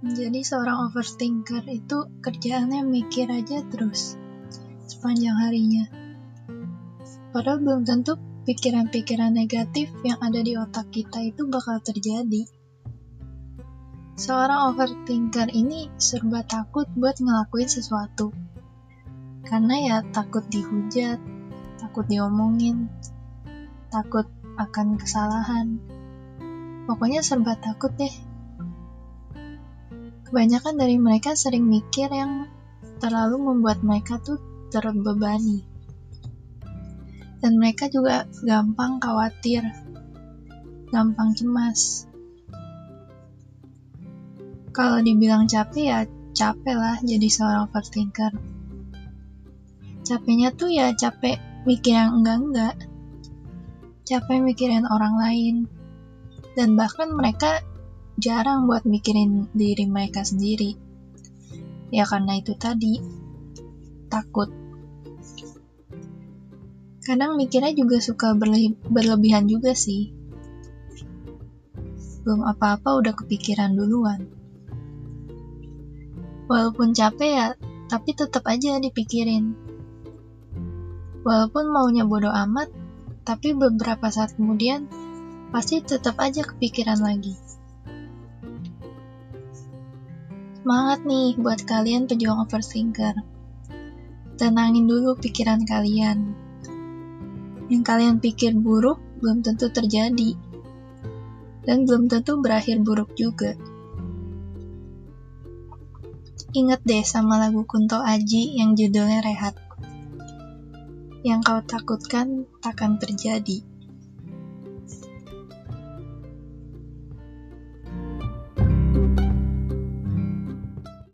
Jadi seorang overthinker itu kerjaannya mikir aja terus sepanjang harinya. Padahal belum tentu pikiran-pikiran negatif yang ada di otak kita itu bakal terjadi. Seorang overthinker ini serba takut buat ngelakuin sesuatu. Karena ya takut dihujat, takut diomongin, takut akan kesalahan. Pokoknya serba takut deh. Kebanyakan dari mereka sering mikir yang terlalu membuat mereka tuh terbebani. Dan mereka juga gampang khawatir, gampang cemas. Kalau dibilang capek ya capek lah jadi seorang overthinker. Capeknya tuh ya capek mikir yang enggak-enggak. Capek mikirin orang lain. Dan bahkan mereka jarang buat mikirin diri mereka sendiri. Ya karena itu tadi, takut. Kadang mikirnya juga suka berle berlebihan juga sih. Belum apa-apa udah kepikiran duluan. Walaupun capek ya, tapi tetap aja dipikirin. Walaupun maunya bodoh amat, tapi beberapa saat kemudian pasti tetap aja kepikiran lagi. Semangat nih buat kalian pejuang overthinker. Tenangin dulu pikiran kalian. Yang kalian pikir buruk belum tentu terjadi. Dan belum tentu berakhir buruk juga. Ingat deh sama lagu Kunto Aji yang judulnya Rehat. Yang kau takutkan takkan terjadi.